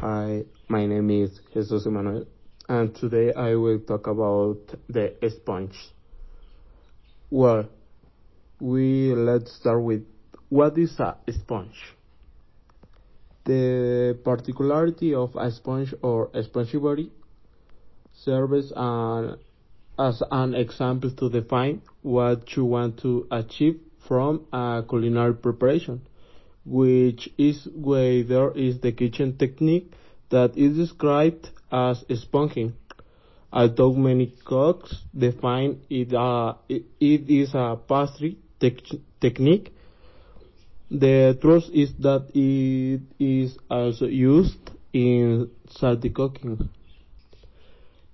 Hi, my name is Jesus Emanuel, and today I will talk about the sponge. Well, we let's start with what is a sponge? The particularity of a sponge or a spongy body serves an, as an example to define what you want to achieve from a culinary preparation which is where there is the kitchen technique that is described as sponging. Although many cooks define it, uh, it, it is a pastry technique, the truth is that it is also used in salty cooking.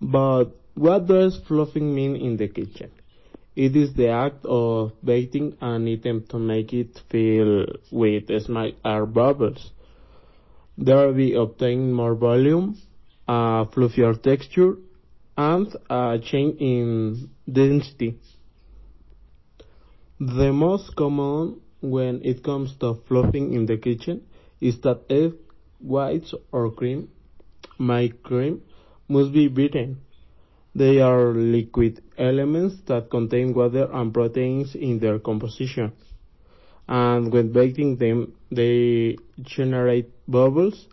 But what does fluffing mean in the kitchen? It is the act of baking an item to make it fill with small air bubbles. There we obtain more volume, a fluffier texture, and a change in density. The most common when it comes to fluffing in the kitchen is that egg whites or cream, my cream, must be beaten they are liquid elements that contain water and proteins in their composition. And when baking them, they generate bubbles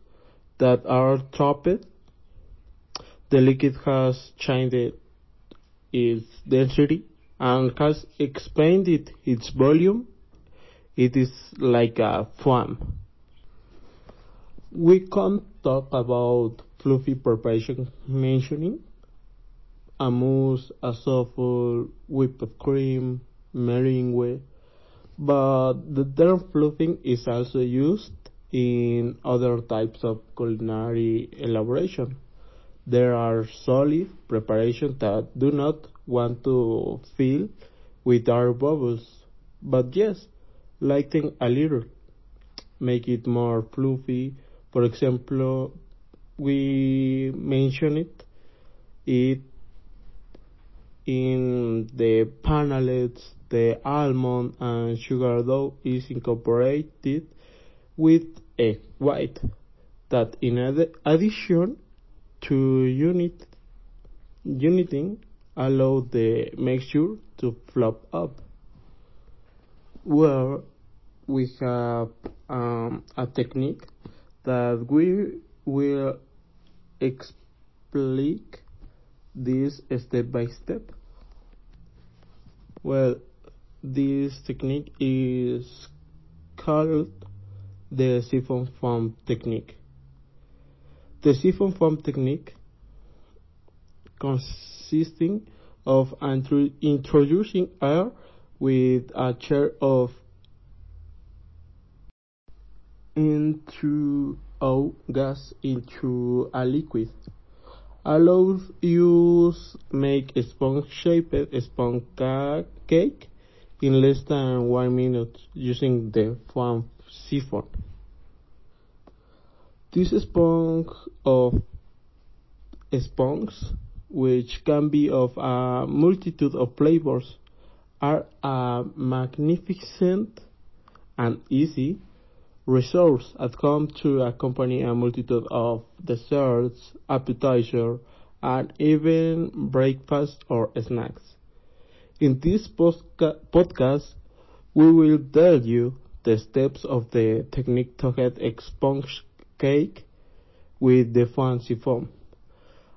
that are trapped. The liquid has changed its density and has expanded its volume. It is like a foam. We can't talk about fluffy preparation mentioning a mousse, a souffle, whipped cream, meringue, but the term fluffing is also used in other types of culinary elaboration. There are solid preparations that do not want to fill with air bubbles, but yes, lighten a little, make it more fluffy. For example, we mentioned it, it in the panellets, the almond and sugar dough is incorporated with egg white that in addition to unit, uniting allow the mixture to flop up. Where we have um, a technique that we will explain this step by step. Well, this technique is called the siphon foam technique. The siphon foam technique consisting of introducing air with a chair of into gas into a liquid allows you make a sponge-shaped sponge cake in less than one minute using the foam siphon. This sponge of sponges, which can be of a multitude of flavors, are a magnificent and easy resource at home to accompany a multitude of desserts, appetizers, and even breakfast or snacks. In this podcast, we will tell you the steps of the technique to get a sponge cake with the fancy foam.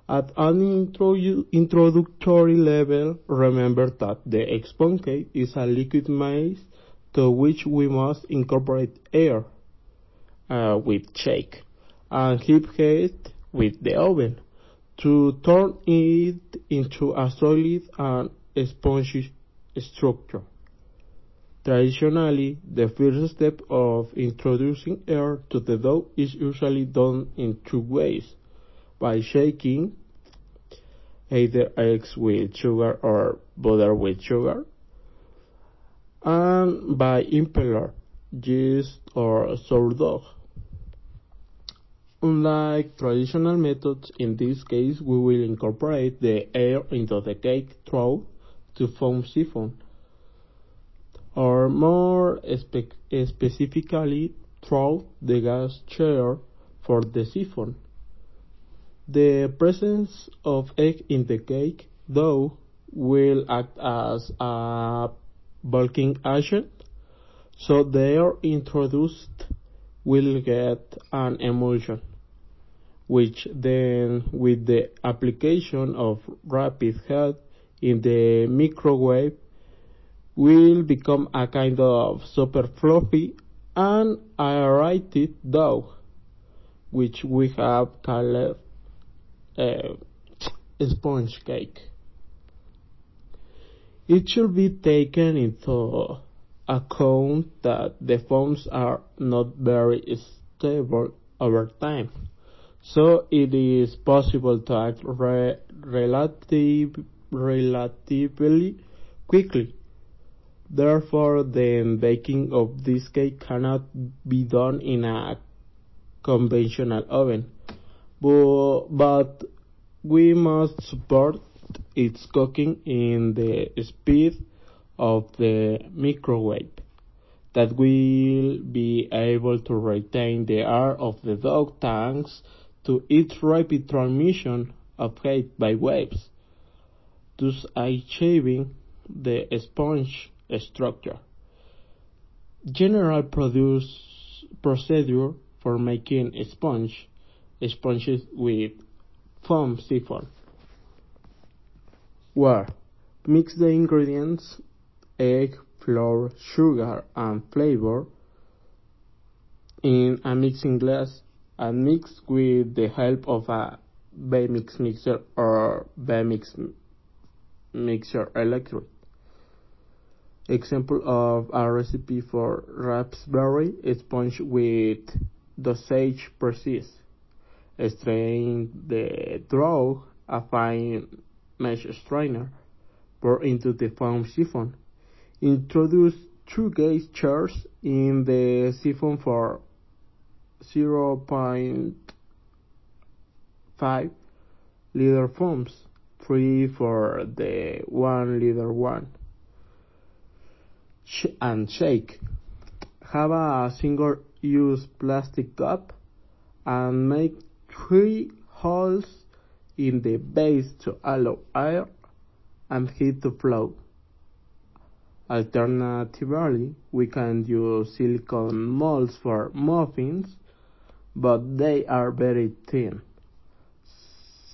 At an intro introductory level, remember that the sponge cake is a liquid mass to which we must incorporate air uh, with shake and heat it with the oven to turn it into a solid and spongy structure. Traditionally, the first step of introducing air to the dough is usually done in two ways, by shaking either eggs with sugar or butter with sugar, and by impeller, yeast or sourdough. Unlike traditional methods, in this case we will incorporate the air into the cake trough to form siphon, or more spe specifically through the gas chair for the siphon. The presence of egg in the cake dough will act as a bulking agent, so the air introduced will get an emulsion, which then with the application of rapid heat in the microwave will become a kind of super fluffy and aerated dough, which we have called uh, sponge cake. It should be taken into account that the foams are not very stable over time, so it is possible to act re relative, relatively quickly. Therefore, the baking of this cake cannot be done in a conventional oven, but, but we must support its cooking in the speed of the microwave that will be able to retain the air of the dough thanks to its rapid transmission of heat by waves, thus achieving the sponge structure. General produce procedure for making sponge sponges with foam siphon where mix the ingredients egg, flour, sugar and flavor in a mixing glass and mix with the help of a Bamix mixer or Bamix mixer electrode. Example of a recipe for raspberry sponge with dosage precise. Strain the dough a fine mesh strainer. Pour into the foam siphon. Introduce two gauge chairs in the siphon for 0.5 liter foams, 3 for the 1 liter one. Sh and shake. Have a single use plastic cup and make three holes in the base to allow air and heat to flow. Alternatively, we can use silicone molds for muffins, but they are very thin.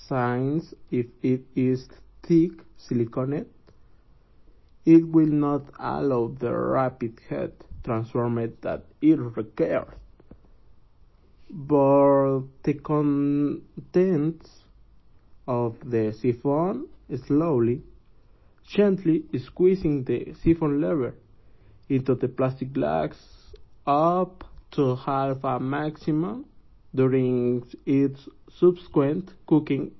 Since if it is thick silicone, it will not allow the rapid heat transform that it requires. But the contents of the siphon slowly, gently squeezing the siphon lever into the plastic glass up to half a maximum during its subsequent cooking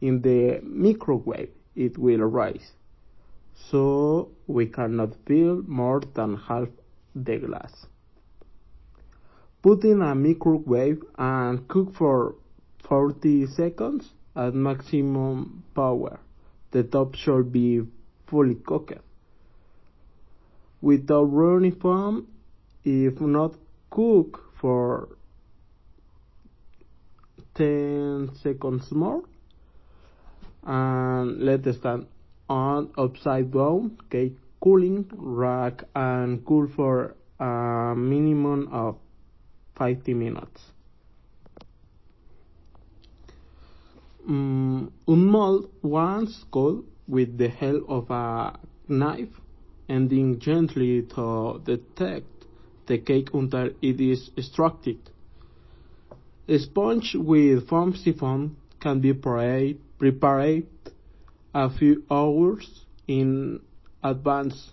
in the microwave it will rise so we cannot fill more than half the glass. Put in a microwave and cook for 40 seconds at maximum power. The top should be fully cooked. Without running foam, if not cook for 10 seconds more. And let stand on upside down cake cooling rack and cool for a minimum of 50 minutes. Um, unmold once cold with the help of a knife ending gently to detect the cake until it is extracted. A sponge with foam siphon can be prepared a few hours in advance,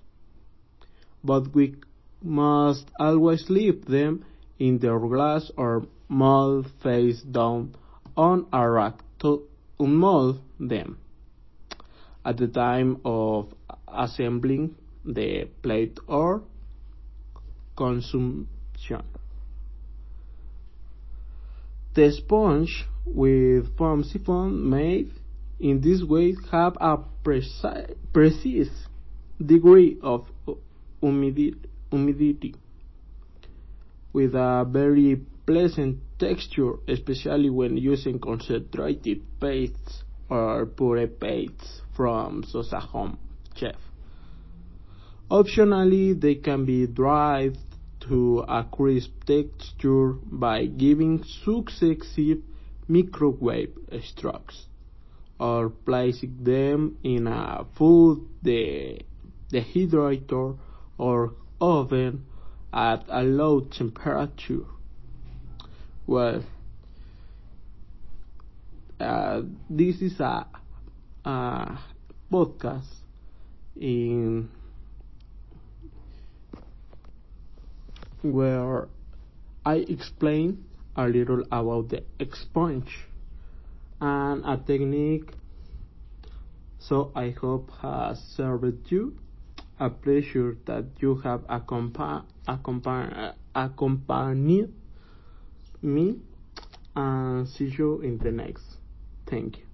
but we must always leave them in their glass or mold face down on a rack to unmold them at the time of assembling the plate or consumption. The sponge with foam siphon made in this way have a precise, precise degree of humidity, humidity with a very pleasant texture, especially when using concentrated pastes or pure pastes from Sosa Home Chef. Optionally, they can be dried to a crisp texture by giving successive microwave strokes or placing them in a food dehydrator or oven at a low temperature. Well, uh, this is a, a podcast in where I explain a little about the sponge and a technique so I hope has served you. A pleasure that you have accompa accompa accompanied me and see you in the next. Thank you